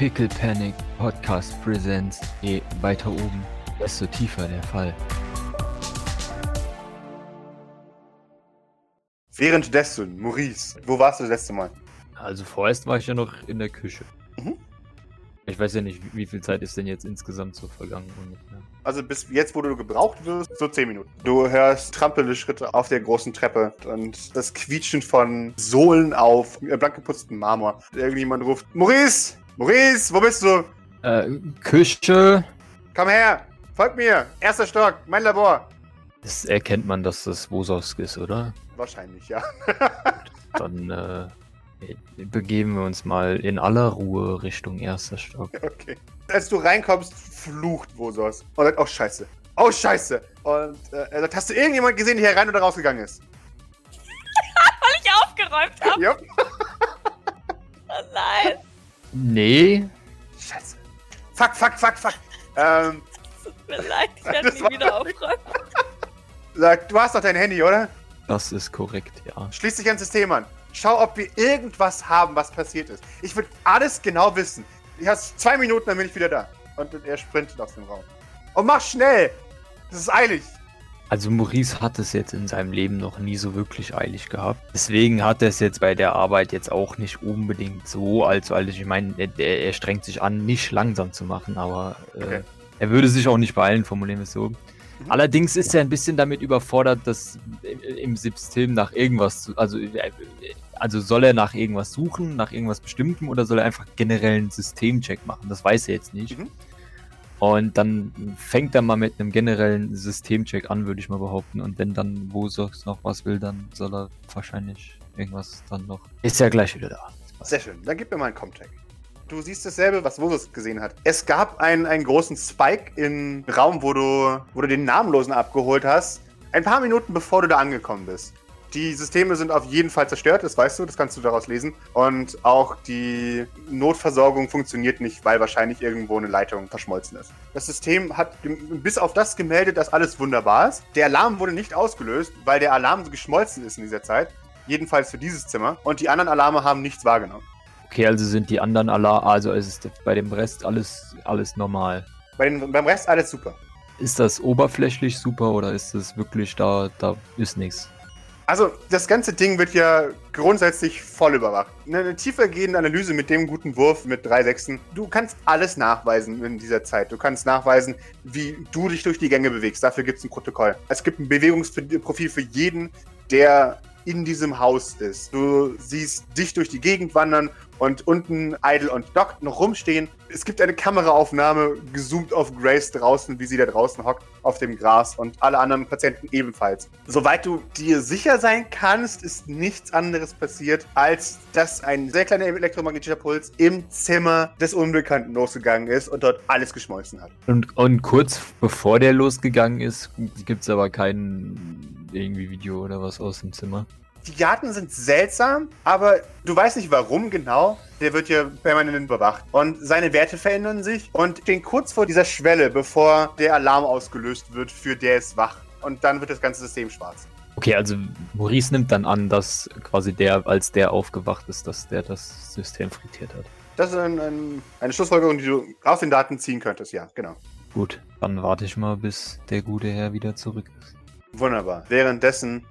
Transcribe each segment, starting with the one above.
Pickle Panic Podcast Presents. Je weiter oben, desto tiefer der Fall. Währenddessen, Maurice, wo warst du das letzte Mal? Also vorerst war ich ja noch in der Küche. Mhm. Ich weiß ja nicht, wie viel Zeit ist denn jetzt insgesamt so vergangen ungefähr. Also bis jetzt, wo du gebraucht wirst, so 10 Minuten. Du hörst trampelnde Schritte auf der großen Treppe und das Quietschen von Sohlen auf blank geputzten Marmor. Irgendjemand ruft, Maurice! Maurice, wo bist du? Äh, Küche. Komm her! Folg mir! Erster Stock, mein Labor! Das erkennt man, dass das Wososk ist, oder? Wahrscheinlich, ja. Dann äh, begeben wir uns mal in aller Ruhe Richtung erster Stock. Okay. Als du reinkommst, flucht Vosos und sagt, oh scheiße. Oh scheiße. Und äh, er sagt, hast du irgendjemand gesehen, der hier rein oder rausgegangen ist? Weil ich aufgeräumt habe. Ja. Oh nein. Nee, Scheiße. Fuck, fuck, fuck, fuck. Ähm, Tut mir leid, ich werde nie wieder aufräumen. du hast doch dein Handy, oder? das ist korrekt, ja. Schließ dich ans System an. Schau, ob wir irgendwas haben, was passiert ist. Ich will alles genau wissen. Du hast zwei Minuten, dann bin ich wieder da. Und er sprintet aus dem Raum. Und mach schnell! Das ist eilig. Also Maurice hat es jetzt in seinem Leben noch nie so wirklich eilig gehabt. Deswegen hat er es jetzt bei der Arbeit jetzt auch nicht unbedingt so, als weil ich meine, er, er strengt sich an, nicht langsam zu machen, aber äh, Okay. er würde sich auch nicht beeilen, formulieren wir es so. Allerdings ist er ein bisschen damit überfordert, dass im System nach irgendwas zu, also, äh, also soll er nach irgendwas suchen, nach irgendwas Bestimmtem oder soll er einfach generell einen Systemcheck machen? Das weiß er jetzt nicht. Mhm. Und dann fängt er mal mit einem generellen Systemcheck an, würde ich mal behaupten. Und wenn dann Wosox noch was will, dann soll er wahrscheinlich irgendwas dann noch. Ist ja gleich wieder da. Sehr schön. Dann gib mir mal einen Comtech. Du siehst dasselbe, was Vosus gesehen hat. Es gab einen, einen großen Spike im Raum, wo du, wo du den Namenlosen abgeholt hast. Ein paar Minuten bevor du da angekommen bist. Die Systeme sind auf jeden Fall zerstört, das weißt du, das kannst du daraus lesen. Und auch die Notversorgung funktioniert nicht, weil wahrscheinlich irgendwo eine Leitung verschmolzen ist. Das System hat bis auf das gemeldet, dass alles wunderbar ist. Der Alarm wurde nicht ausgelöst, weil der Alarm so geschmolzen ist in dieser Zeit. Jedenfalls für dieses Zimmer. Und die anderen Alarme haben nichts wahrgenommen. Okay, also sind die anderen alle, also ist bei dem Rest alles, alles normal. Bei den, beim Rest alles super. Ist das oberflächlich super oder ist das wirklich da, da ist nichts? Also, das ganze Ding wird ja grundsätzlich voll überwacht. Eine, tiefergehende Analyse mit dem guten Wurf mit drei Sechsen. Du kannst alles nachweisen in dieser Zeit. Du kannst nachweisen, wie du dich durch die Gänge bewegst. Dafür gibt es ein Protokoll. Es gibt ein Bewegungsprofil für jeden, der in diesem Haus ist. Du siehst dich durch die Gegend wandern und unten Idle und Doc noch rumstehen. Es gibt eine Kameraaufnahme, gezoomt auf Grace draußen, wie sie da draußen hockt auf dem Gras und alle anderen Patienten ebenfalls. Soweit du dir sicher sein kannst, ist nichts anderes passiert, als dass ein sehr kleiner elektromagnetischer Puls im Zimmer des Unbekannten losgegangen ist und dort alles geschmolzen hat. Und, und kurz bevor der losgegangen ist, gibt es aber kein irgendwie Video oder was aus dem Zimmer. Die Daten sind seltsam, aber du weißt nicht warum genau. Der wird ja permanent überwacht. Und seine Werte verändern sich und stehen kurz vor dieser Schwelle, bevor der Alarm ausgelöst wird für der ist wach. Und dann wird das ganze System schwarz. Okay, also Maurice nimmt dann an, dass quasi der, als der aufgewacht ist, dass der das System frittiert hat. Das ist ein, ein, eine Schlussfolgerung, die du aus den Daten ziehen könntest, ja, genau. Gut, dann warte ich mal, bis der gute Herr wieder zurück ist. Wunderbar. Währenddessen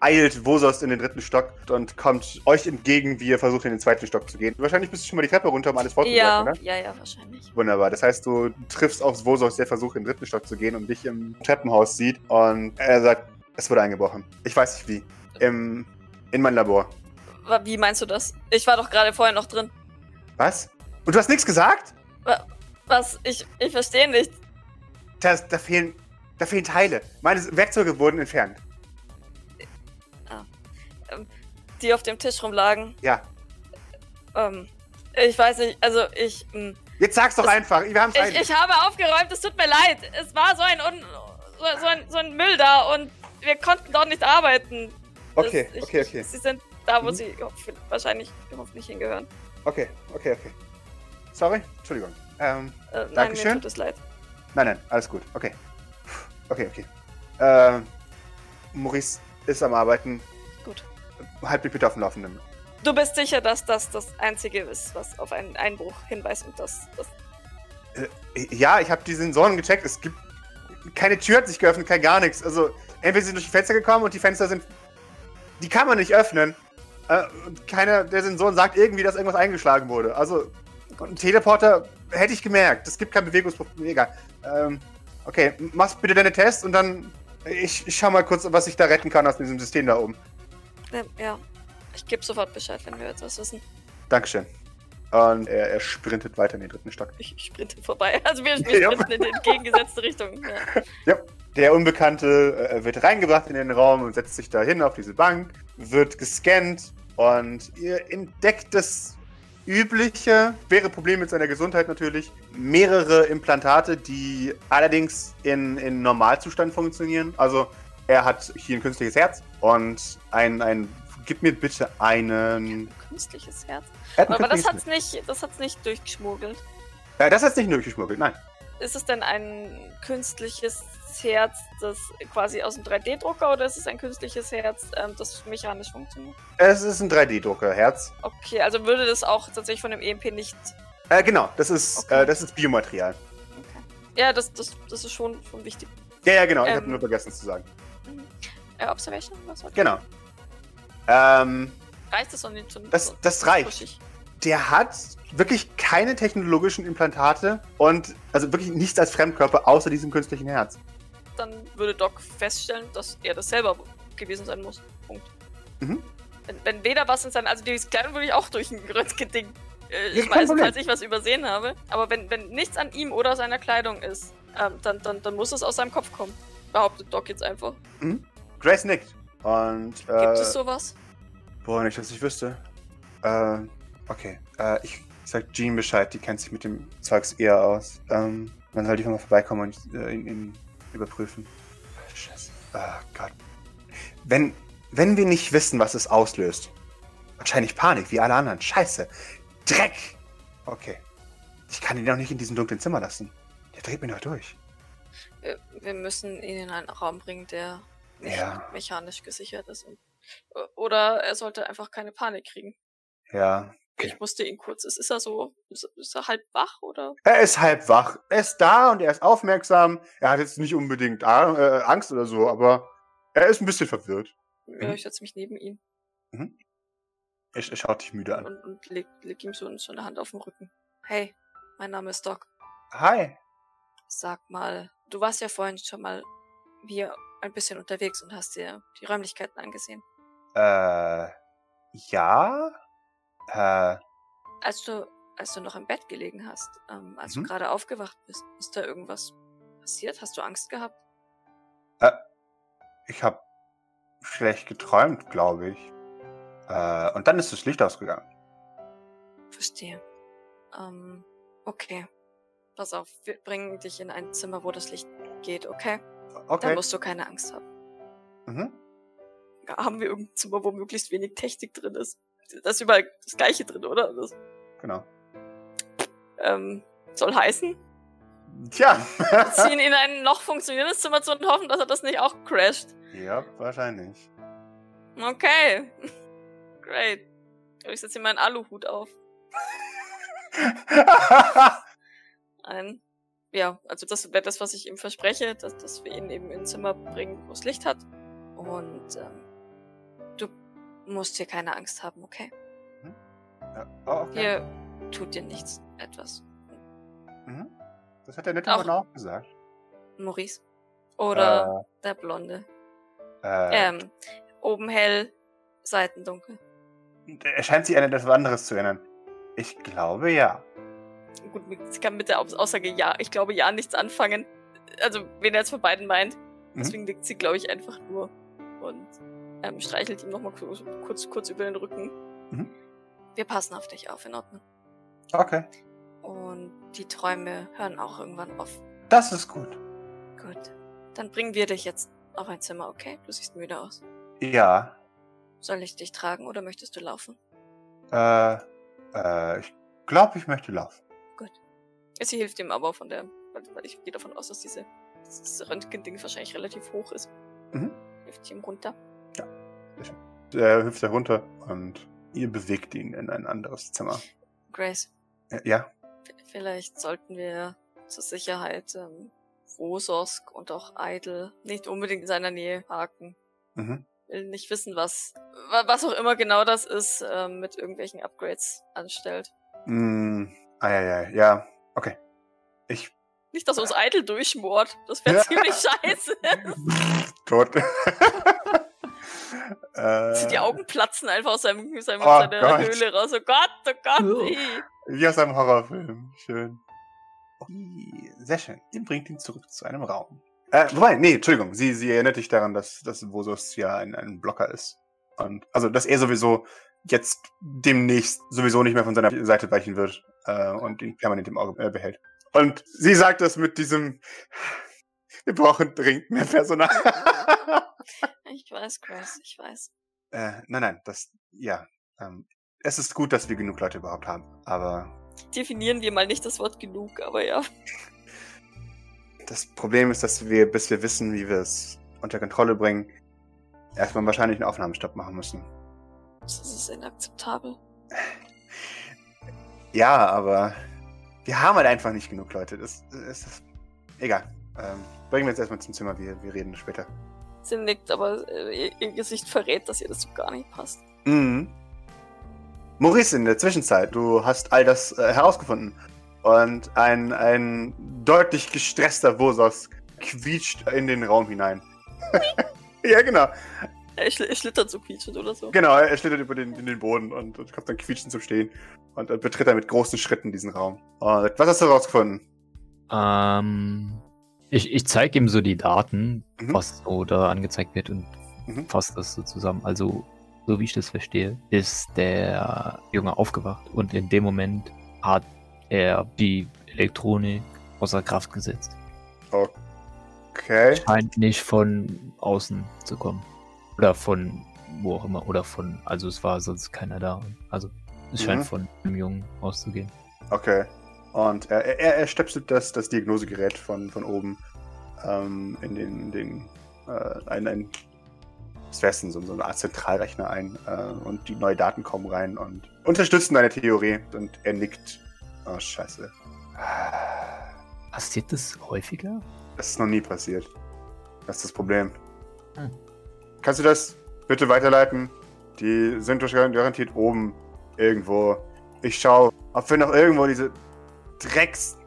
eilt Vosos in den dritten Stock und kommt euch entgegen, wie ihr versucht, in den zweiten Stock zu gehen. Wahrscheinlich bist du schon mal die Treppe runter, um alles vorzubereiten, Ja, oder? ja, ja, wahrscheinlich. Wunderbar. Das heißt, du triffst auf Vosos, der versucht, in den dritten Stock zu gehen und dich im Treppenhaus sieht. Und er sagt, es wurde eingebrochen. Ich weiß nicht wie. Im, in mein Labor. Wie meinst du das? Ich war doch gerade vorher noch drin. Was? Und du hast nichts gesagt? Was? Ich, ich verstehe nicht. Da, da, fehlen, da fehlen Teile. Meine Werkzeuge wurden entfernt. Die auf dem Tisch rumlagen. Ja. Ähm, ich weiß nicht, also ich. hm, Jetzt sag's doch Das- einfach. Wir haben's Ich, ich habe aufgeräumt, es tut mir leid. Es war so ein, Un so, so, ein, so ein Müll da und wir konnten dort nicht arbeiten. Das- Okay, ich, okay, okay. Sie sind da, wo Mhm. sie wahrscheinlich hoffentlich hingehören. Okay, okay, okay. Sorry? Entschuldigung. Ähm, Äh, nein, Dankeschön. mir tut es leid. nein, nein, alles gut. Okay. Okay, okay. Ähm, Maurice ist am Arbeiten. Halt mich bitte auf dem Laufenden. Du bist sicher, dass das das Einzige ist, was auf einen Einbruch hinweist und das. das Äh, ja, ich habe die Sensoren gecheckt. Es gibt keine Tür hat sich geöffnet, kein gar nichts. Also entweder sind durch die Fenster gekommen und die Fenster sind, die kann man nicht öffnen. Äh, und keiner der Sensoren sagt irgendwie, dass irgendwas eingeschlagen wurde. Also ein Teleporter hätte ich gemerkt. Es gibt kein Bewegungsprofil. Egal. Ähm, okay, mach bitte deine Tests und dann ich, ich schau mal kurz, was ich da retten kann aus diesem System da oben. Äh, ja. Ich gebe sofort Bescheid, wenn wir etwas wissen. Dankeschön. Und er, er sprintet weiter in den dritten Stock. Ich sprinte vorbei. Also wir, wir Ja. sprinten in die entgegengesetzte Richtung. Ja. Der Unbekannte äh, wird reingebracht in den Raum und setzt sich da hin auf diese Bank, wird gescannt und ihr entdeckt das übliche, schwere Problem mit seiner Gesundheit natürlich, mehrere Implantate, die allerdings in, in Normalzustand funktionieren. Also er hat hier ein künstliches Herz und ein, ein gib mir bitte einen... Künstliches Herz. Er ein Aber das künstliches hat's nicht, das hat's nicht durchgeschmuggelt. Äh, das hat's nicht durchgeschmuggelt, nein. Ist es denn ein künstliches Herz, das quasi aus dem 3D-Drucker oder ist es ein künstliches Herz, ähm, das mechanisch funktioniert? Es ist ein 3D-Drucker-Herz. Okay, also würde das auch tatsächlich von dem EMP nicht. Äh, genau, das ist, Okay. äh, das ist Biomaterial. Ja, das, das, das ist schon, schon wichtig. Ja, ja, genau, ich Ähm. habe nur vergessen zu sagen. Äh, Observation? Was war Genau. Ähm, Reicht das noch nicht? So, das, das reicht. frischig? Der hat wirklich keine technologischen Implantate und also wirklich nichts als Fremdkörper außer diesem künstlichen Herz. Dann würde Doc feststellen, dass er das selber gewesen sein muss. Punkt. Mhm. Wenn, wenn weder was in seinem. Also die Kleidung würde ich auch durch ein Röntgen-Ding äh, schmeißen, falls ich was übersehen habe. Aber wenn, wenn nichts an ihm oder seiner Kleidung ist, ähm, dann, dann, dann muss es aus seinem Kopf kommen. Behauptet Doc jetzt einfach. Grace nickt. Und, Gibt äh, es sowas? boah, nicht, dass ich wüsste. Äh, okay. Äh, ich sag Jean Bescheid, die kennt sich mit dem Zeugs eher aus. Ähm, dann soll die mal vorbeikommen und äh, ihn, ihn überprüfen. Scheiße. Oh Gott. Wenn, wenn wir nicht wissen, was es auslöst, wahrscheinlich Panik, wie alle anderen. Scheiße. Dreck! Okay. Ich kann ihn doch nicht in diesem dunklen Zimmer lassen. Der dreht mir doch durch. Wir, wir müssen ihn in einen Raum bringen, der nicht Ja. mechanisch gesichert ist. Und, oder er sollte einfach keine Panik kriegen. Ja. Okay. Ich musste ihn kurz. Ist, ist er so? Ist, ist er halb wach oder? Er ist halb wach. Er ist da und er ist aufmerksam. Er hat jetzt nicht unbedingt A- äh, Angst oder so, aber er ist ein bisschen verwirrt. Ja, Mhm. ich setze mich neben ihn Er, er schaut dich müde an. und, und leg, leg ihm so, so eine Hand auf den Rücken. Hey, mein Name ist Doc. Hi. Sag mal, du warst ja vorhin schon mal hier ein bisschen unterwegs und hast dir die Räumlichkeiten angesehen. Äh, ja? Äh, Als du, als du noch im Bett gelegen hast, ähm, als Mhm. du gerade aufgewacht bist, ist da irgendwas passiert? Hast du Angst gehabt? ich habe schlecht geträumt, glaube ich. Äh, und dann ist das Licht ausgegangen. Verstehe. Ähm, okay. Pass auf, wir bringen dich in ein Zimmer, wo das Licht geht, okay? Da Okay. musst du keine Angst haben. Mhm. Ja, haben wir irgendein Zimmer, wo möglichst wenig Technik drin ist? Da ist überall das Gleiche drin, oder? Das, Genau. ähm, soll heißen, Tja. ziehen in ein noch funktionierendes Zimmer zu und hoffen, dass er das nicht auch crasht. ja, wahrscheinlich. Okay. Great. Ich setze ihm meinen Aluhut auf. Ein, ja, also das wäre das, was ich ihm verspreche, dass, dass wir ihn eben in ein Zimmer bringen, wo es Licht hat. Und ähm, du musst hier keine Angst haben, okay? ja. Oh, okay. Hier tut dir nichts etwas. Mhm. Das hat der nette Auch- Mann auch gesagt. Maurice. Oder der Blonde. Äh, äh, Ähm, oben hell, Seiten dunkel. er scheint sich an etwas anderes zu erinnern. Ich glaube ja. Gut, sie kann mit der Aus- Aussage ja, ich glaube ja nichts anfangen. Also, wen er jetzt von beiden meint. Mhm. Deswegen liegt sie, glaube ich, einfach nur und ähm, streichelt ihm nochmal kurz, kurz, kurz über den Rücken. Mhm. Wir passen auf dich auf, in Ordnung. Okay. Und die Träume hören auch irgendwann auf. Das ist gut. Gut. Dann bringen wir dich jetzt auf ein Zimmer, okay? Du siehst müde aus. Ja. Soll ich dich tragen oder möchtest du laufen? Äh, äh, ich glaube, ich möchte laufen. Sie hilft ihm aber von der, weil, weil ich gehe davon aus, dass diese, dieses Röntgen-Ding wahrscheinlich relativ hoch ist. Mhm. Hilft ihm runter. Er hüpft da runter und Ihr bewegt ihn in ein anderes Zimmer. Grace, Äh, Ja? vielleicht sollten wir zur Sicherheit ähm, Rososk und auch Idle nicht unbedingt in seiner Nähe parken. Mhm. Will nicht wissen, was, wa- was auch immer genau das ist, ähm, mit irgendwelchen Upgrades anstellt. Mm, ah, ja, ja, ja. Okay. Ich. Nicht, dass uns Idle durchschmort. Das wäre ziemlich scheiße. Tot. äh, Die Augen platzen einfach aus seinem, seinem, Oh seiner Gott. Höhle raus. Oh Gott, oh Gott. Ja. ih. Wie aus einem Horrorfilm. Schön. Sehr schön. Ihr bringt ihn zurück zu einem Raum. Äh, wobei, nee, Entschuldigung. Sie, sie erinnert dich daran, dass, dass Vosos ja ein, ein Blocker ist. Und, also, dass er sowieso jetzt demnächst sowieso nicht mehr von seiner Seite weichen wird äh, und ihn permanent im Auge äh, behält. Und sie sagt das mit diesem, wir brauchen dringend mehr Personal. Ich weiß, Grace, ich weiß. äh, nein, nein, das, ja. Ähm, es ist gut, dass wir genug Leute überhaupt haben. Aber Definieren wir mal nicht das Wort genug, aber ja. Das Problem ist, dass wir, bis wir wissen, wie wir es unter Kontrolle bringen, erstmal wahrscheinlich einen Aufnahmestopp machen müssen. Das ist inakzeptabel. Ja, aber wir haben halt einfach nicht genug Leute. Das, das ist egal. Ähm, bringen wir jetzt erstmal zum Zimmer, wir, wir reden später. Sie nickt, aber äh, ihr, ihr Gesicht verrät, dass ihr das so gar nicht passt. Mhm. Maurice, in der Zwischenzeit, du hast all das äh, herausgefunden. Und ein, ein deutlich gestresster Vosos quietscht in den Raum hinein. ja, genau. Er, schl er schlittert so quietschend oder so. Genau, er schlittert über den, in den Boden und, und kommt dann quietschend zum Stehen und, äh, betritt dann mit großen Schritten diesen Raum. Und was hast du herausgefunden? Ähm, ich ich zeige ihm so die Daten, Mhm. was so da angezeigt wird und Mhm. fasse das so zusammen. Also, so wie ich das verstehe, ist der Junge aufgewacht und in dem Moment hat er die Elektronik außer Kraft gesetzt. Okay. Scheint nicht von außen zu kommen. Oder von wo auch immer. Oder von, also es war sonst keiner da. Also es scheint Mhm. von dem Jungen auszugehen. Okay. Und er, er, er stöpselt das, das Diagnosegerät von, von oben ähm, in den, in den äh, ein, ein was wär's denn, so, so eine Art Zentralrechner ein äh, und die neuen Daten kommen rein und unterstützen deine Theorie und er nickt. Oh, scheiße. Passiert das häufiger? Das ist noch nie passiert. Das ist das Problem. Hm. Kannst du das bitte weiterleiten? Die sind doch garantiert oben irgendwo. Ich schau, ob wir noch irgendwo diese Drecks,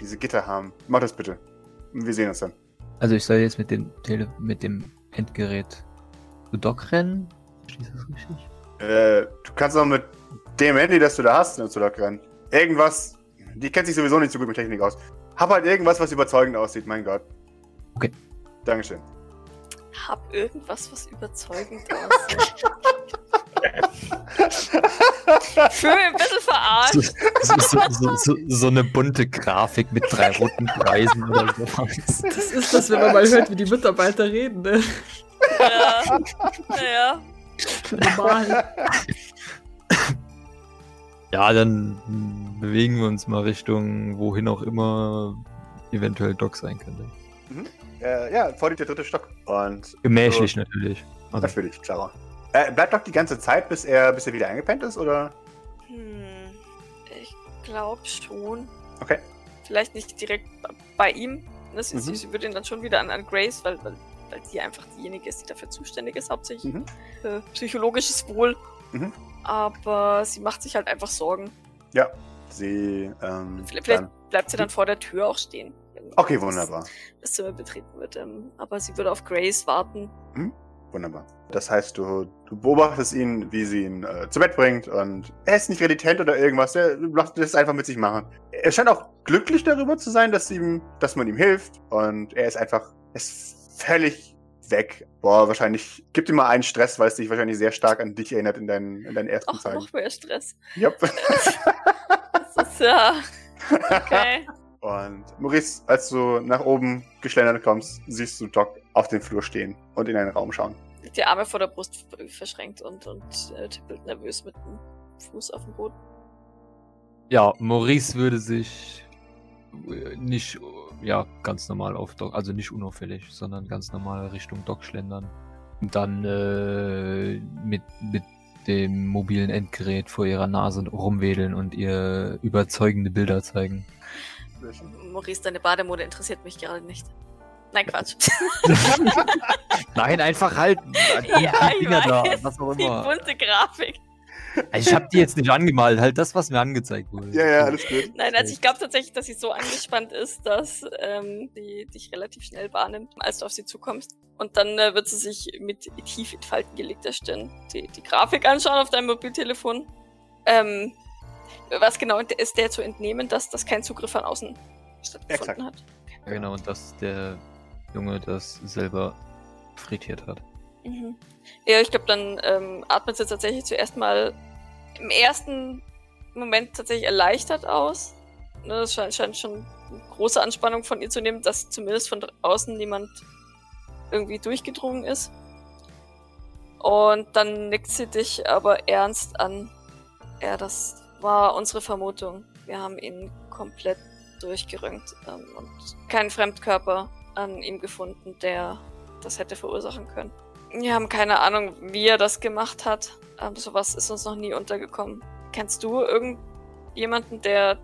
diese Gitter haben. Mach das bitte. Wir sehen uns dann. Also ich soll jetzt mit dem Tele mit dem Endgerät zu Doc rennen? Verstehst du das richtig? Äh, du kannst auch mit dem Handy, das du da hast, zu Doc rennen. Irgendwas. Die kennt sich sowieso nicht so gut mit Technik aus. Hab halt irgendwas, was überzeugend aussieht, mein Gott. Okay. Dankeschön. Hab irgendwas, was überzeugend aussieht. Fühle mich ein bisschen verarscht. So, so, so, so, so eine bunte Grafik mit drei roten Kreisen oder sowas. Das ist das, wenn man mal hört, wie die Mitarbeiter reden, ne? Ja. Naja. Normal. Ja, dann bewegen wir uns mal Richtung, wohin auch immer eventuell Doc sein könnte. Äh, ja, vor dir der dritte Stock. Und Gemächlich natürlich. Also, Natürlich, klar. Äh, bleibt Doc die ganze Zeit, bis er, bis er wieder eingepennt ist, oder? Hm, ich glaube schon. Okay. Vielleicht nicht direkt bei ihm. Ne, Sie, Mhm. sie, würde ihn dann schon wieder an, an Grace, weil, weil, weil sie einfach diejenige ist, die dafür zuständig ist, hauptsächlich Mhm. für psychologisches Wohl. Mhm. Aber sie macht sich halt einfach Sorgen. Ja. Sie, ähm, Vielleicht, vielleicht dann, bleibt sie dann vor der Tür auch stehen. Okay, wunderbar. Das Zimmer betreten wird. Ähm, aber sie würde auf Grace warten. Wunderbar. Das heißt, du, du beobachtest ihn, wie sie ihn äh, zu Bett bringt und er ist nicht renitent oder irgendwas. Er lässt es einfach mit sich machen. Er scheint auch glücklich darüber zu sein, dass, ihm, dass man ihm hilft und er ist einfach, er ist völlig weg. Boah, wahrscheinlich, gibt ihm mal einen Stress, weil es dich wahrscheinlich sehr stark an dich erinnert in deinen, in deinen ersten Ach, Zeiten. noch mehr Stress. Yep. Das ist ja. Okay. Und Maurice, als du nach oben geschlendert kommst, siehst du Doc auf dem Flur stehen und in einen Raum schauen. Die Arme vor der Brust verschränkt und, und äh, tippelt nervös mit dem Fuß auf dem Boden. ja, Maurice würde sich äh, nicht äh, ja, ganz normal auf Doc, also nicht unauffällig, sondern ganz normal Richtung Doc schlendern. Und dann äh, mit, mit dem mobilen Endgerät vor ihrer Nase rumwedeln und ihr überzeugende Bilder zeigen. Maurice, deine Bademode interessiert mich gerade nicht. Nein, Quatsch. Nein, einfach halt die ja, ich Dinger da, was auch Die immer. bunte Grafik. Also ich habe die jetzt nicht angemalt, halt das, was mir angezeigt wurde. Ja, ja, alles gut. Nein, also ich glaube tatsächlich, dass sie so angespannt ist, dass ähm, die dich relativ schnell wahrnimmt, als du auf sie zukommst. Und dann äh, wird sie sich mit tief in Falten gelegter Stirn die, die Grafik anschauen auf deinem Mobiltelefon. Ähm, was genau ist der zu entnehmen, dass das kein Zugriff von außen stattgefunden hat? Ja, genau, und dass der Junge das selber frittiert hat. Mhm. Ja, ich glaube, dann ähm, atmet sie tatsächlich zuerst mal im ersten Moment tatsächlich erleichtert aus. Ne, das scheint, scheint schon eine große Anspannung von ihr zu nehmen, dass zumindest von außen niemand irgendwie durchgedrungen ist. Und dann nickt sie dich aber ernst an. Ja, das war unsere Vermutung. Wir haben ihn komplett durchgerönt ähm, und keinen Fremdkörper an ihm gefunden, der das hätte verursachen können. Wir haben keine Ahnung, wie er das gemacht hat. Ähm, sowas ist uns noch nie untergekommen. Kennst du irgendjemanden, der,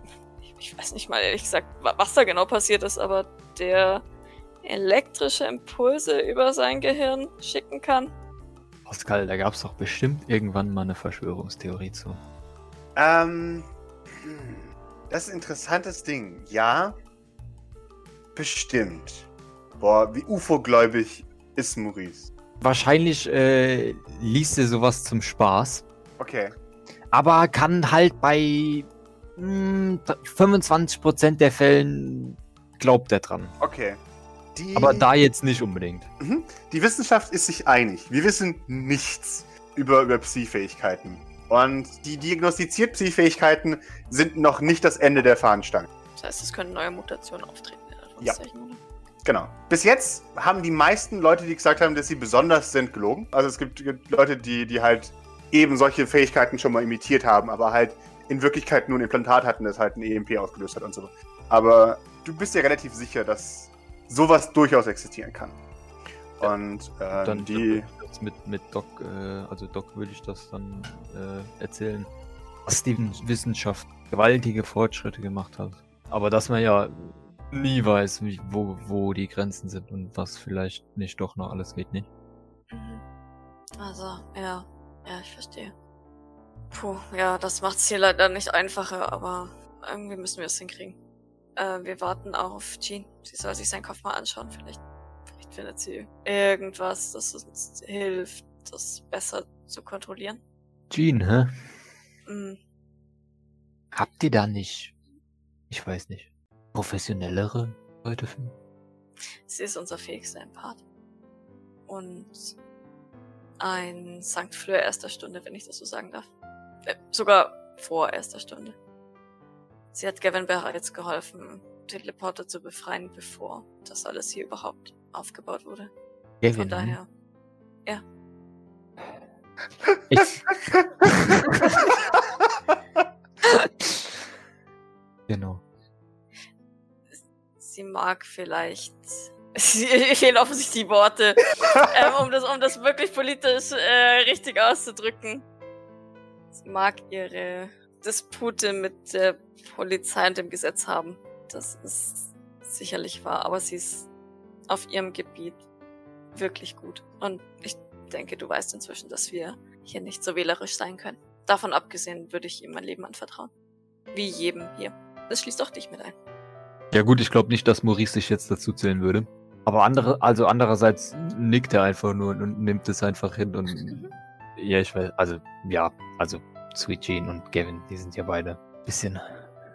ich, weiß nicht mal ehrlich gesagt, wa- was da genau passiert ist, aber der elektrische Impulse über sein Gehirn schicken kann? Pascal, da gab es doch bestimmt irgendwann mal eine Verschwörungstheorie zu. Ähm, hm, das ist ein interessantes Ding. Ja, bestimmt. Boah, wie UFO-gläubig ist Maurice. Wahrscheinlich äh, liest er sowas zum Spaß, Okay. aber kann halt bei mh, 25% der Fällen glaubt er dran. Okay. Die, Aber da jetzt nicht unbedingt. Mhm. Die Wissenschaft ist sich einig. Wir wissen nichts über, über Psi-Fähigkeiten. Und die diagnostiziert Psi-Fähigkeiten sind noch nicht das Ende der Fahnenstange. Das heißt, es können neue Mutationen auftreten. in Ja. Genau. Bis jetzt haben die meisten Leute, die gesagt haben, dass sie besonders sind, gelogen. Also es gibt, gibt Leute, die, die halt eben solche Fähigkeiten schon mal imitiert haben, aber halt in Wirklichkeit nur ein Implantat hatten, das halt ein EMP ausgelöst hat und so. Aber du bist ja relativ sicher, dass sowas durchaus existieren kann. Und äh, Dann die. Das mit, mit Doc, äh, also Doc würde ich das dann äh, erzählen, dass die Wissenschaft gewaltige Fortschritte gemacht hat. Aber dass man ja nie weiß, wie, wo, wo die Grenzen sind und was vielleicht nicht doch noch alles geht, nicht? Mhm. Also, ja. Ja, ich verstehe. Puh, ja, das macht's hier leider nicht einfacher, aber irgendwie müssen wir es hinkriegen. Äh, wir warten auf Jean. Sie soll sich seinen Kopf mal anschauen. Vielleicht findet sie irgendwas, das uns hilft, das besser zu kontrollieren. Jean, hä? Mhm. Habt ihr da nicht, ich weiß nicht, professionellere Leute für? Sie ist unser fähigster Empath. Und ein Sankt Fleur erster Stunde, wenn ich das so sagen darf. Äh, sogar vor erster Stunde. Sie hat Gavin bereits geholfen, Teleporter zu befreien, bevor das alles hier überhaupt aufgebaut wurde. Gavin, Von daher. Ich, genau. Sie mag vielleicht. Sie fehlen offensichtlich die Worte, ähm, um, das, um das wirklich politisch äh, richtig auszudrücken. Sie mag ihre Dispute mit der Polizei und dem Gesetz haben. Das ist sicherlich wahr, aber sie ist auf ihrem Gebiet wirklich gut. Und ich denke, du weißt inzwischen, dass wir hier nicht so wählerisch sein können. Davon abgesehen würde ich ihm mein Leben anvertrauen. Wie jedem hier. Das schließt auch dich mit ein. Ja gut, ich glaube nicht, dass Maurice sich jetzt dazu zählen würde. Aber andere, also andererseits nickt er einfach nur und, und nimmt es einfach hin und ja, ich weiß, also ja, also Sweet Jean und Gavin, die sind ja beide ein bisschen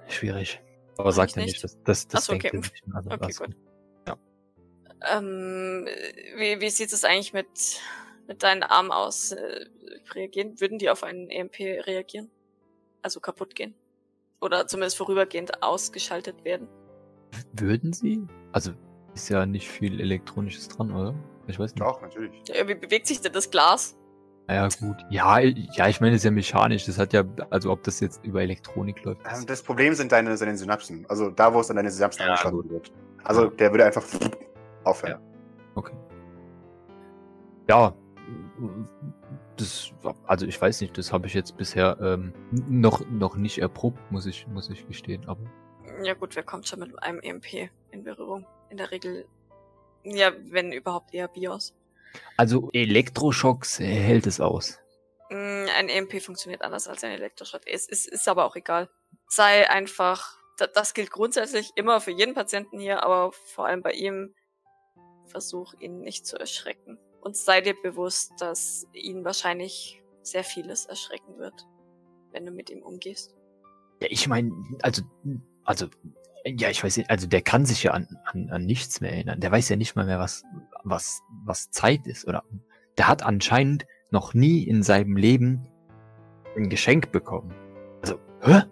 schwierig. Aber sagt ich er nicht. nicht, das, das, das Ach so, denkt okay. nicht. Also, Okay, gut. gut. Ähm, wie, wie sieht es eigentlich mit, mit deinen Armen aus? Äh, reagieren? Würden die auf einen EMP reagieren? Also kaputt gehen? Oder zumindest vorübergehend ausgeschaltet werden? Würden sie? Also ist ja nicht viel Elektronisches dran, oder? Ich weiß nicht. Doch, natürlich. Ja, wie bewegt sich denn das Glas? Ja, gut. Ja, ja, ich meine, es ist ja mechanisch. Das hat ja, also ob das jetzt über Elektronik läuft. Ähm, Das Problem sind deine, seine Synapsen. Also da, wo es an deine Synapsen Ja, angeschlossen wird. Also der würde einfach aufhören. Okay. Ja. das, also ich weiß nicht, das habe ich jetzt bisher ähm, noch, noch nicht erprobt, muss ich, muss ich gestehen, aber. Ja gut, wer kommt schon mit einem EMP in Berührung? In der Regel, ja, wenn überhaupt eher BIOS. Also Elektroschocks hält es aus. Mm, Ein EMP funktioniert anders als ein Elektroschock. Es ist, ist aber auch egal. Sei einfach, da- das gilt grundsätzlich immer für jeden Patienten hier, aber vor allem bei ihm, versuch ihn nicht zu erschrecken. Und sei dir bewusst, dass ihn wahrscheinlich sehr vieles erschrecken wird, wenn du mit ihm umgehst. Ja, ich meine, also, also, ja, ich weiß nicht, also der kann sich ja an, an, an nichts mehr erinnern. Der weiß ja nicht mal mehr, was, was, was Zeit ist. Oder der hat anscheinend noch nie in seinem Leben ein Geschenk bekommen. Also, hä?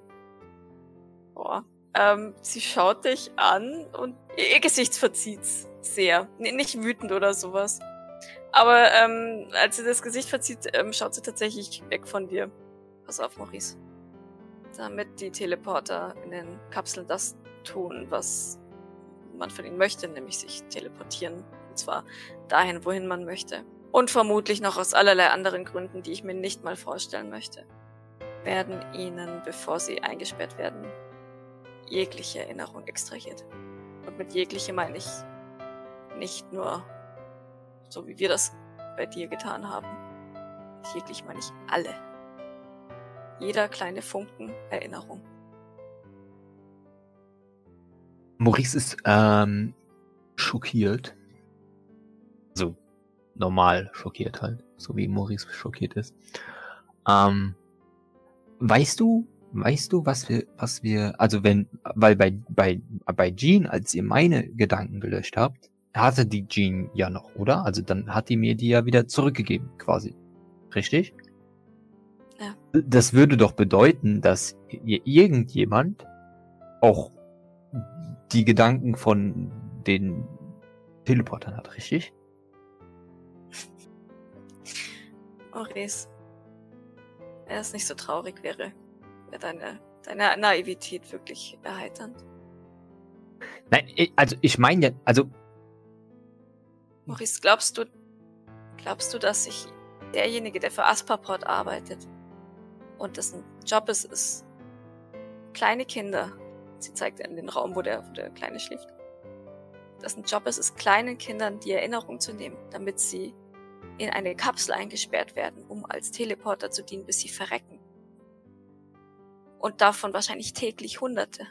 Boah. Ähm, sie schaut dich an und ihr, ihr Gesicht verzieht's sehr. N nicht wütend oder sowas. Aber ähm, als sie das Gesicht verzieht, ähm, schaut sie tatsächlich weg von dir. Pass auf, Maurice. Damit die Teleporter in den Kapseln das tun, was man von ihnen möchte, nämlich sich teleportieren. Und zwar dahin, wohin man möchte. Und vermutlich noch aus allerlei anderen Gründen, die ich mir nicht mal vorstellen möchte, werden ihnen, bevor sie eingesperrt werden, jegliche Erinnerung extrahiert. Und mit jegliche meine ich nicht nur so wie wir das bei dir getan haben. Jeglich meine ich alle. Jeder kleine Funken Erinnerung. Maurice ist ähm, schockiert. So normal schockiert halt, so wie Maurice schockiert ist. Ähm, weißt du, weißt du, was wir, was wir, also wenn, weil bei bei bei Jean, als ihr meine Gedanken gelöscht habt, hatte die Jean ja noch, oder? Also dann hat die mir die ja wieder zurückgegeben, quasi, richtig? Ja. Das würde doch bedeuten, dass i- irgendjemand auch die Gedanken von den Teleportern hat, richtig? Maurice, wenn es nicht so traurig wäre, wäre deine, deine Naivität wirklich erheiternd. Nein, i- also ich meine ja, also Maurice, glaubst du, glaubst du, dass sich derjenige, der für Asperport arbeitet und dessen Job es ist, kleine Kinder, sie zeigt in den Raum, wo der, wo der Kleine schläft, dessen Job es ist, kleinen Kindern die Erinnerung zu nehmen, damit sie in eine Kapsel eingesperrt werden, um als Teleporter zu dienen, bis sie verrecken. Und davon wahrscheinlich täglich Hunderte.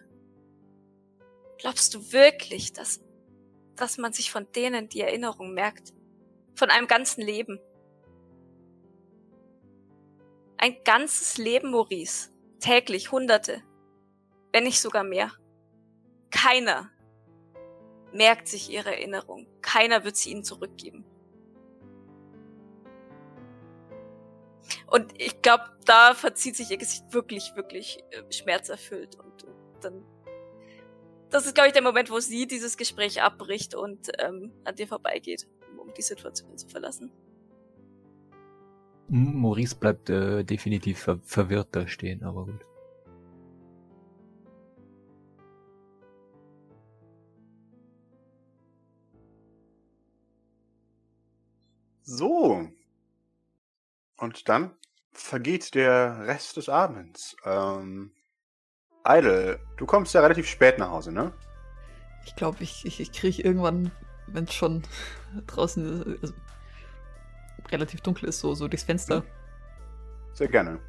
Glaubst du wirklich, dass dass man sich von denen die Erinnerung merkt. Von einem ganzen Leben. Ein ganzes Leben, Maurice. Täglich Hunderte. Wenn nicht sogar mehr. Keiner merkt sich ihre Erinnerung. Keiner wird sie ihnen zurückgeben. Und ich glaube, da verzieht sich ihr Gesicht wirklich, wirklich äh, schmerzerfüllt. Und, und dann das ist, glaube ich, der Moment, wo sie dieses Gespräch abbricht und ähm, an dir vorbeigeht, um, um die Situation zu verlassen. Maurice bleibt äh, definitiv ver verwirrt da stehen, aber gut. So. Und dann vergeht der Rest des Abends. Ähm, Idle, du kommst ja relativ spät nach Hause, ne? Ich glaube, ich, ich, ich kriege irgendwann, wenn es schon draußen also, relativ dunkel ist, so, so durchs Fenster. Sehr gerne.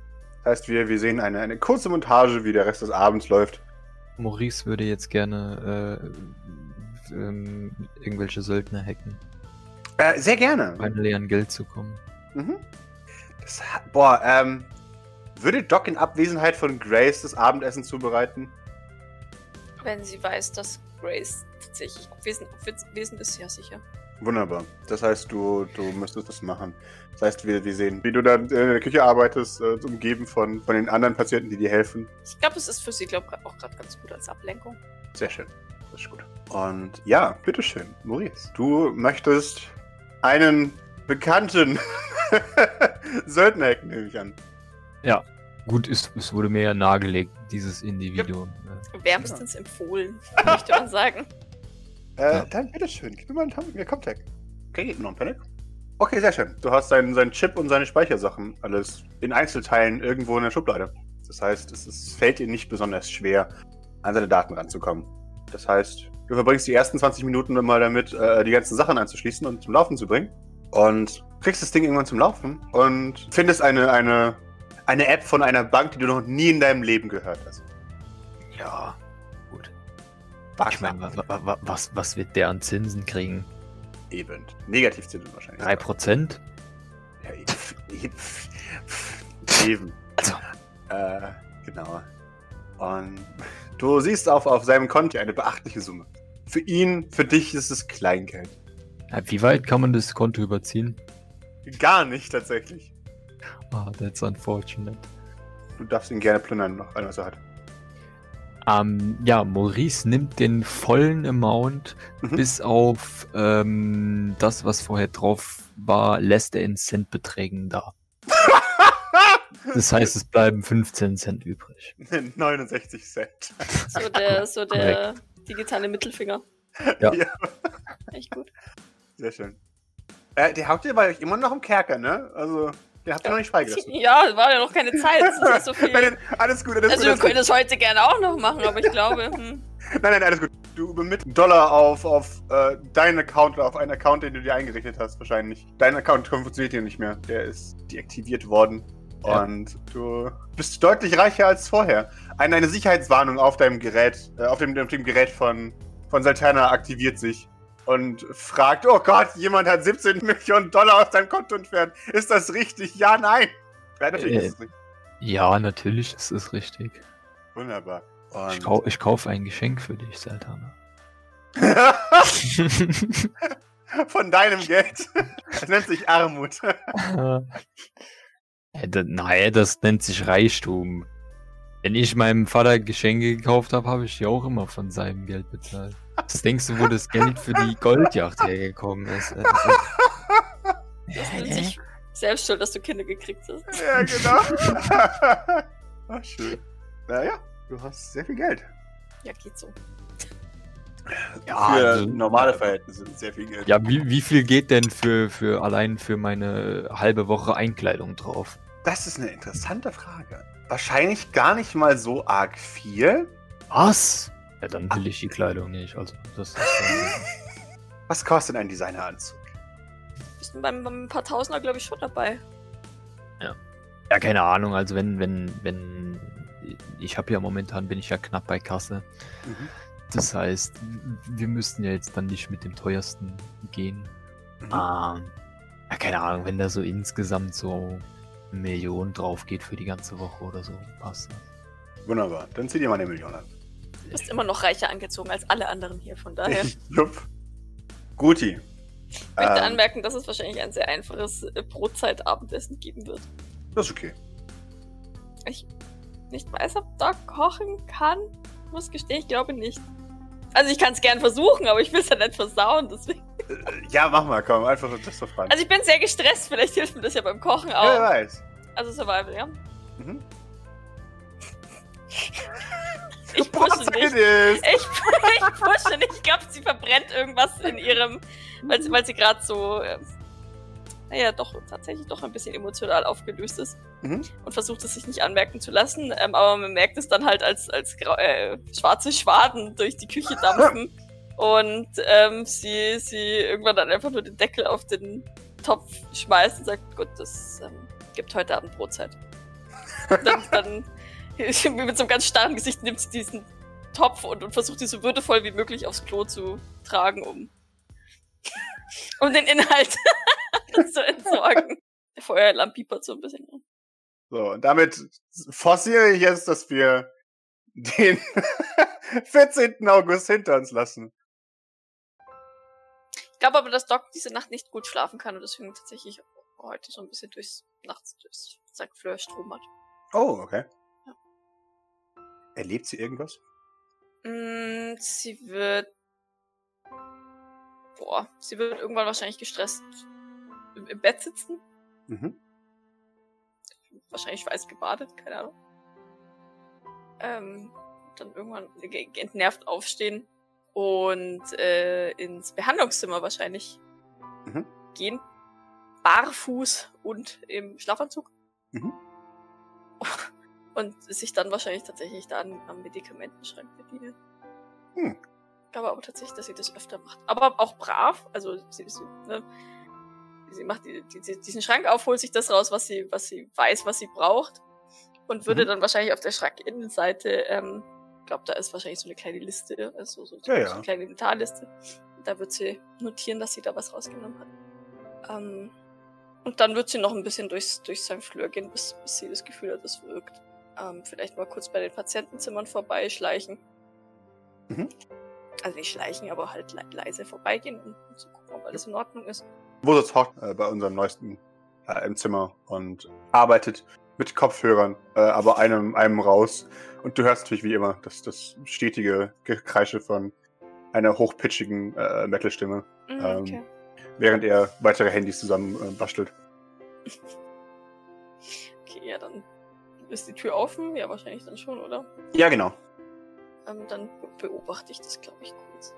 Das heißt, wir, wir sehen eine, eine kurze Montage, wie der Rest des Abends läuft. Maurice würde jetzt gerne äh, ähm, irgendwelche Söldner hacken, Äh, sehr gerne. finally an Geld zu kommen. Mhm. Das, boah, ähm, würde Doc in Abwesenheit von Grace das Abendessen zubereiten? Wenn sie weiß, dass Grace tatsächlich abwesend, abwesend ist, ja sicher. Wunderbar. Das heißt, du, du müsstest das machen. Das heißt, wir, wir sehen, wie du dann in der Küche arbeitest, äh, umgeben von, von den anderen Patienten, die dir helfen. Ich glaube, es ist für sie, glaube ich, auch gerade ganz gut als Ablenkung. Sehr schön. Das ist gut. Und ja, bitteschön, Maurice. Du möchtest einen bekannten Söldner hacken, nehme ich an. Gut, es, es wurde mir ja nahegelegt, dieses Individuum. äh. Wärmstens empfohlen, möchte man sagen. Äh, Ja. dann bitteschön, gib mir mal einen Tom mir Contact. Okay, gib mir noch einen Panic. Okay, sehr schön. Du hast seinen, seinen Chip und seine Speichersachen alles in Einzelteilen irgendwo in der Schublade. Das heißt, es ist, fällt dir nicht besonders schwer, an seine Daten ranzukommen. Das heißt, du verbringst die ersten 20 Minuten mal damit, äh, die ganzen Sachen anzuschließen und zum Laufen zu bringen. Und kriegst das Ding irgendwann zum Laufen und findest eine, eine, eine App von einer Bank, die du noch nie in deinem Leben gehört hast. Ja, gut. Ich meine, wa, wa, wa, was, was wird der an Zinsen kriegen? Eben. Negativzinsen wahrscheinlich. 3%? Ja, eben. eben. Also, Äh, genau. Und du siehst auf, auf seinem Konto eine beachtliche Summe. Für ihn, für dich ist es Kleingeld. wie weit kann man das Konto überziehen? Gar nicht tatsächlich. Ah, that's unfortunate. Du darfst ihn gerne plündern, noch ein, was er hat. Ähm, ja, Maurice nimmt den vollen Amount, Mhm. bis auf ähm, das, was vorher drauf war, lässt er in Centbeträgen da. Das heißt, es bleiben 15 Cent übrig. 69 Cent. So der, so der digitale Mittelfinger. Ja. Echt gut. Sehr schön. Äh, der bei euch immer noch im Kerker, ne? Also, der habt ihr noch nicht freigelassen. Ja, war ja noch keine Zeit. Das ist ja so viel. nein, nein, alles gut, alles Also gut. wir Alles gut. können es heute gerne auch noch machen, aber ich glaube, hm, Nein, nein, alles gut. Du übermittelst Dollar auf, auf äh, deinen Account oder auf einen Account, den du dir eingerichtet hast, wahrscheinlich. Dein Account funktioniert hier nicht mehr. Der ist deaktiviert worden. Ja. Und du bist deutlich reicher als vorher. Eine, eine Sicherheitswarnung auf deinem Gerät, äh, auf, dem, auf dem Gerät von, von Saltana aktiviert sich und fragt: Oh Gott, jemand hat 17 Millionen Dollar aus deinem Konto entfernt. Ist das richtig? Ja, nein. Ja, natürlich Äh. ist es richtig. Ja, natürlich ist es richtig. Wunderbar. Ich, Und kau ich kaufe ein Geschenk für dich, Saltana. von deinem Geld. Das nennt sich Armut. Äh, Nein, das nennt sich Reichtum. Wenn ich meinem Vater Geschenke gekauft habe, habe ich die auch immer von seinem Geld bezahlt. Was denkst du, wo das Geld für die Goldjacht hergekommen ist? Äh, das nennt sich selbst schuld, dass du Kinder gekriegt hast. Ja, genau. Ach, schön. Naja, du hast sehr viel Geld. Ja, geht so. Ja, Für also- normale Verhältnisse sehr viel Geld. Ja, wie, wie viel geht denn für, für allein für meine halbe Woche Einkleidung drauf? Das ist eine interessante Frage. Wahrscheinlich gar nicht mal so arg viel. Was? Ja, dann will ich die Kleidung nicht. Also, das ist Was kostet ein Designeranzug? Bist du beim, beim paar Tausender, glaube ich, schon dabei. Ja, keine Ahnung. Also wenn, wenn, wenn. Ich habe ja momentan bin ich ja knapp bei Kasse. Mhm. Das heißt, wir müssten ja jetzt dann nicht mit dem teuersten gehen. Mhm. Ähm, ja, keine Ahnung, wenn da so insgesamt so eine Million drauf geht für die ganze Woche oder so, passt das. Wunderbar. Dann zieh dir mal eine Million an. Du bist immer noch reicher angezogen als alle anderen hier, von daher. Ich Jupp. Guti. möchte Ähm, anmerken, dass es wahrscheinlich ein sehr einfaches äh, Brotzeit-Abendessen geben wird. Das ist okay. Ich nicht weiß, ob Doc kochen kann. Muss gestehen, ich glaube nicht. Also ich kann es gern versuchen, aber ich will es ja nicht versauen, deswegen. Äh, Ja, mach mal, komm. Einfach das zu fragen. Also ich bin sehr gestresst, vielleicht hilft mir das ja beim Kochen ja, wer auch. weiß. Also Survival, ja. Mhm. Ich pushe nicht. Ich, ich pushe nicht. Ich glaube, sie verbrennt irgendwas in ihrem, weil sie, weil sie gerade so, äh, naja, doch tatsächlich doch ein bisschen emotional aufgelöst ist Mhm. und versucht es sich nicht anmerken zu lassen. Ähm, aber man merkt es dann halt als, als grau, äh, schwarze Schwaden durch die Küche dampfen und ähm, sie, sie irgendwann dann einfach nur den Deckel auf den Topf schmeißt und sagt, gut, das ähm, gibt heute Abend Brotzeit. dann, dann mit so einem ganz starren Gesicht nimmt sie diesen Topf und, und versucht ihn so würdevoll wie möglich aufs Klo zu tragen, um, um den Inhalt zu entsorgen. Der Feueralarm piepert so ein bisschen. So, und damit forciere ich jetzt, dass wir den 14. August hinter uns lassen. Ich glaube aber, dass Doc diese Nacht nicht gut schlafen kann und deswegen tatsächlich heute so ein bisschen durchs nachts durchs St. Fleur stromert. Oh, okay. Erlebt sie irgendwas? Mm, sie wird. Boah, sie wird irgendwann wahrscheinlich gestresst im, im Bett sitzen. Mhm. Wahrscheinlich weiß gebadet, keine Ahnung. Ähm, dann irgendwann ge- ge- entnervt aufstehen und äh, ins Behandlungszimmer wahrscheinlich Mhm. gehen. barfuß und im Schlafanzug. Mhm. Und sich dann wahrscheinlich tatsächlich da am Medikamentenschrank bedient. Hm. Ich glaube aber tatsächlich, dass sie das öfter macht. Aber auch brav. Also sie, sie, ne, sie macht die, die, diesen Schrank auf, holt sich das raus, was sie, was sie weiß, was sie braucht. Und würde Mhm. dann wahrscheinlich auf der Schrankinnenseite, ähm, ich glaube, da ist wahrscheinlich so eine kleine Liste, also so, so, Ja, ja. so eine kleine Inventarliste. Da wird sie notieren, dass sie da was rausgenommen hat. Ähm, und dann wird sie noch ein bisschen durchs, durch sein Flur gehen, bis, bis sie das Gefühl hat, es wirkt. Ähm, vielleicht mal kurz bei den Patientenzimmern vorbeischleichen. Mhm. Also nicht schleichen, aber halt le leise vorbeigehen und, und zu gucken, ob alles in Ordnung ist. Wositz hockt äh, bei unserem neuesten äh, im Zimmer und arbeitet mit Kopfhörern, äh, aber einem, einem raus. Und du hörst natürlich wie immer das, das stetige Gekreische von einer hochpitchigen äh, Metal-Stimme, Mhm, Ähm, okay. während er weitere Handys zusammen äh, bastelt. Okay, ja, dann ist die Tür offen. Ja, wahrscheinlich dann schon, oder? Ja, genau. Ähm, dann be- beobachte ich das, glaube ich, kurz.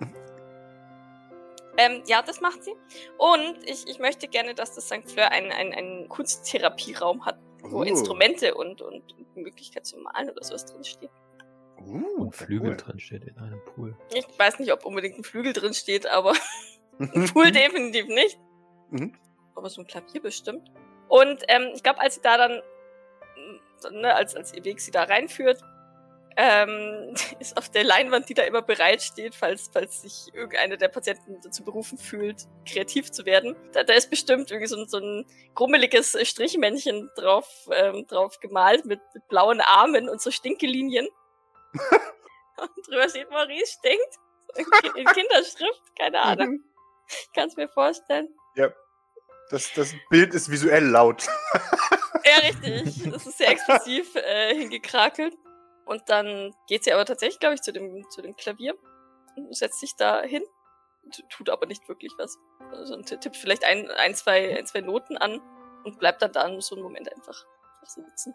Ähm, ja, das macht sie. Und ich, ich möchte gerne, dass das St. Fleur einen, einen, einen Kunsttherapieraum hat, wo Uh. Instrumente und, und die Möglichkeit zu malen oder sowas drinsteht. Uh, Und Flügel cool. drin steht in einem Pool. Ich weiß nicht, ob unbedingt ein Flügel drin steht, aber Pool definitiv nicht. Mhm. Aber so ein Klavier bestimmt. Und ähm, ich glaube, als sie da dann, ne, als, als ihr Weg sie da reinführt, ähm, ist auf der Leinwand, die da immer bereit steht, falls, falls sich irgendeiner der Patienten dazu berufen fühlt, kreativ zu werden. Da, da ist bestimmt irgendwie so, ein- so ein grummeliges Strichmännchen drauf, ähm, drauf gemalt mit, mit blauen Armen und so Stinkelinien. und drüber steht Maurice stinkt. In, in Kinderschrift, keine Ahnung. Mhm. Ich kann es mir vorstellen. Das, das Bild ist visuell laut. Ja, richtig. Das ist sehr expressiv äh, hingekrakelt. Und dann geht sie aber tatsächlich, glaube ich, zu dem, zu dem Klavier und setzt sich da hin. Tut aber nicht wirklich was. Also tippt vielleicht ein, ein, zwei, ein, zwei Noten an und bleibt dann da so einen Moment einfach, einfach sitzen.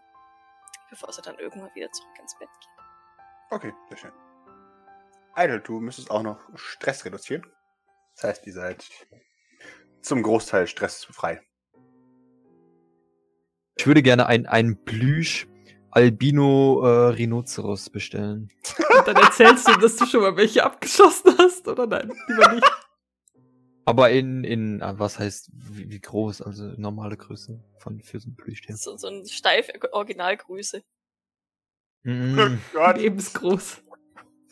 Bevor sie dann irgendwann wieder zurück ins Bett geht. Okay, sehr schön. Idle, du müsstest auch noch Stress reduzieren. Das heißt, ihr seid zum Großteil stressfrei. Ich würde gerne ein, ein Plüsch Albino äh, Rhinoceros bestellen. Und dann erzählst du, dass du schon mal welche abgeschossen hast, oder nein? Lieber nicht. Aber in, in ah, was heißt, wie, wie groß, also normale Größe von für so ein Plüschtier. So, so ein steif Originalgrüße. Mhm. Gott. Lebensgroß.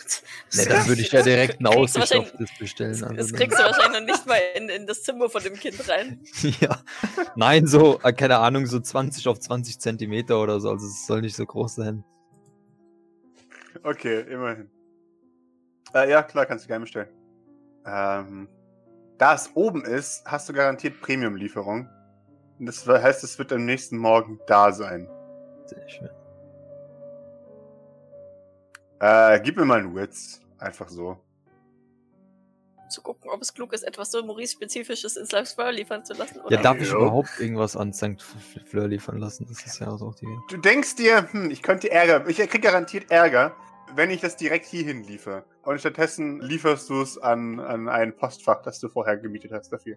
Ne, dann würde ich ja direkt eine Aussicht auf das bestellen. Das, Also das dann- kriegst du wahrscheinlich noch nicht mal in, in das Zimmer von dem Kind rein. ja. Nein, so, äh, keine Ahnung, so 20 auf 20 Zentimeter oder so. Also es soll nicht so groß sein. Okay, immerhin. Äh, ja, klar, kannst du gerne bestellen. Ähm, da es oben ist, hast du garantiert Premium-Lieferung. Das heißt, es wird am nächsten Morgen da sein. Sehr schön. Äh, gib mir mal einen Witz. Einfach so. Zu gucken, ob es klug ist, etwas so Maurice-spezifisches ins Live Spur liefern zu lassen. Ja, Oder? darf ich Ja. überhaupt irgendwas an St. Fleur liefern lassen? Das ist ja auch die. Du denkst dir, hm, ich könnte Ärger, ich krieg garantiert Ärger, wenn ich das direkt hierhin liefere. Und stattdessen lieferst du es an, an ein Postfach, das du vorher gemietet hast dafür.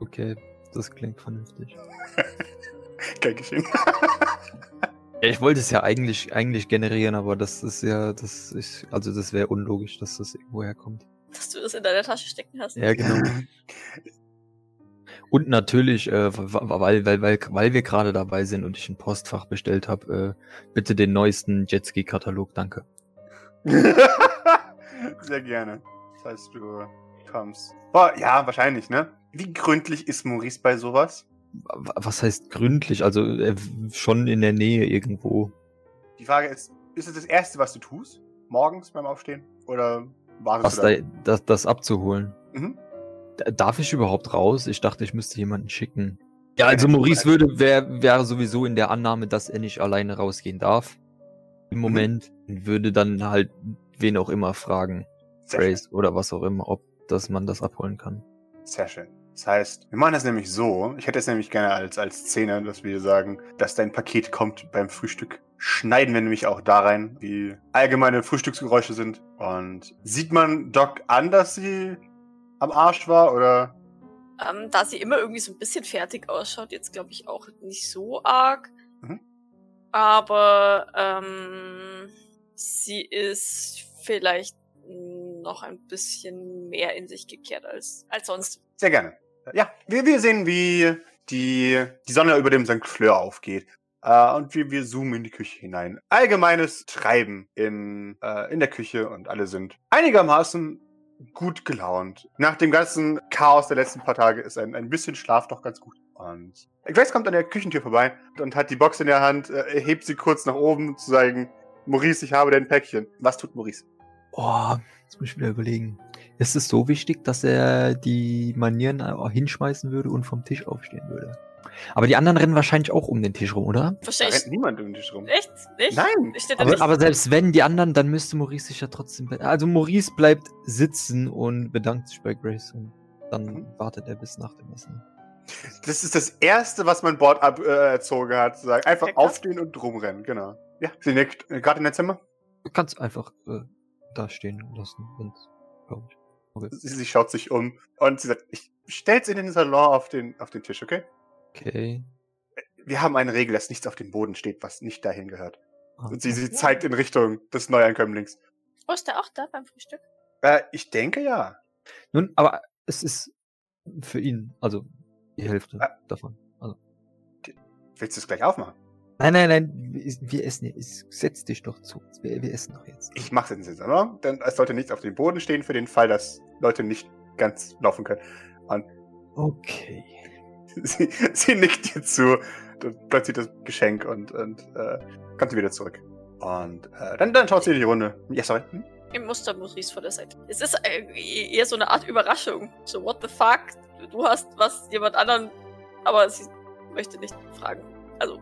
Okay, das klingt vernünftig. Kein Geschehen. Ja, ich wollte es ja eigentlich, eigentlich generieren, aber das ist ja, das ist, also das wäre unlogisch, dass das irgendwo herkommt. Dass du das in deiner Tasche stecken hast. Ja, genau. Und natürlich, äh, weil, weil, weil, weil wir gerade dabei sind und ich ein Postfach bestellt habe, äh, bitte den neuesten Jetski-Katalog, danke. Sehr gerne. Das heißt, du kommst. Boah, ja, wahrscheinlich, ne? Wie gründlich ist Maurice bei sowas? Was heißt gründlich? Also äh, schon in der Nähe irgendwo. Die Frage ist, ist es das Erste, was du tust? Morgens beim Aufstehen? Oder wartest Was du da, da? das, das abzuholen. Mhm. Darf ich überhaupt raus? Ich dachte, ich müsste jemanden schicken. Ja, also Maurice würde, wäre wär sowieso in der Annahme, dass er nicht alleine rausgehen darf. Im Moment. Und würde dann halt wen auch immer fragen. Grace oder was auch immer, ob dass man das abholen kann. Sehr schön. Das heißt, wir machen das nämlich so. Ich hätte es nämlich gerne als, als Szene, dass wir sagen, dass dein Paket kommt beim Frühstück. Schneiden wir nämlich auch da rein, wie allgemeine Frühstücksgeräusche sind. Und sieht man Doc an, dass sie am Arsch war oder Ähm, da sie immer irgendwie so ein bisschen fertig ausschaut, jetzt glaube ich auch nicht so arg. Mhm. Aber ähm, sie ist vielleicht noch ein bisschen mehr in sich gekehrt als, als sonst. Sehr gerne. Ja, wir, wir sehen, wie die, die Sonne über dem St. Fleur aufgeht. Äh, und wir, wir zoomen in die Küche hinein. Allgemeines Treiben in, äh, in der Küche und alle sind einigermaßen gut gelaunt. Nach dem ganzen Chaos der letzten paar Tage ist ein, ein bisschen Schlaf doch ganz gut. Und Grace kommt an der Küchentür vorbei und hat die Box in der Hand, äh, hebt sie kurz nach oben, zu sagen, Maurice, ich habe dein Päckchen. Was tut Maurice? Oh, jetzt muss ich wieder überlegen. Ist es so wichtig, dass er die Manieren auch hinschmeißen würde und vom Tisch aufstehen würde? Aber die anderen rennen wahrscheinlich auch um den Tisch rum, oder? Da Verstehe ich. rennt niemand um den Tisch rum. Echt? Nicht? Nein. Da Aber, nicht? aber selbst wenn die anderen, dann müsste Maurice sich ja trotzdem. Also Maurice bleibt sitzen und bedankt sich bei Grace und dann Mhm. wartet er bis nach dem Essen. Das ist das Erste, was mein Board ab, äh, erzogen hat. Zu sagen. Einfach aufstehen und rumrennen, genau. Ja, sie nickt. Äh, Gerade in dein Zimmer. Du kannst einfach äh, da stehen lassen, wenn's, glaub ich. Okay. Sie, sie schaut sich um und sie sagt, ich stell's in den Salon auf den, auf den Tisch, okay? okay. Wir haben eine Regel, dass nichts auf dem Boden steht, was nicht dahin gehört. Ah, Und sie, sie zeigt in Richtung des Neuankömmlings. Oh, ist der auch da beim Frühstück? Äh, ich denke ja. Nun, aber es ist für ihn, also die Hälfte Ah. davon. Also. Willst du es gleich aufmachen? Nein, nein, nein, wir, essen jetzt. Setz dich doch zu. Wir, wir essen doch jetzt. Ich mach's in den Salon, denn es sollte nichts auf dem Boden stehen für den Fall, dass Leute nicht ganz laufen können. Okay. Sie, sie nickt dir zu, dann plötzlich das Geschenk und, und äh, kommt sie wieder zurück. Und äh, dann, dann schaut sie in die Runde. Ja, sorry. Hm? Im Muster Maurice vor der Seite. Es ist äh, eher so eine Art Überraschung. So, what the fuck? Du hast was jemand anderen, aber sie möchte nicht fragen. Also,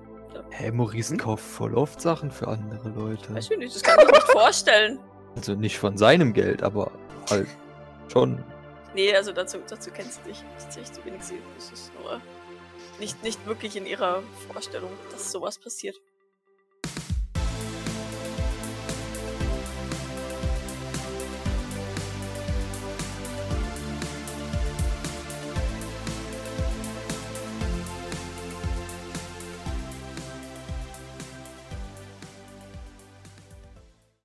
Hey, Maurice Hm? kauft voll oft Sachen für andere Leute. weiß ich nicht, das kann ich mir nicht vorstellen. Also nicht von seinem Geld, aber halt schon. Nee, also dazu, dazu kennst du dich. Das sehe ich zu wenig sie. Das ist nur nicht, nicht wirklich in ihrer Vorstellung, dass sowas passiert.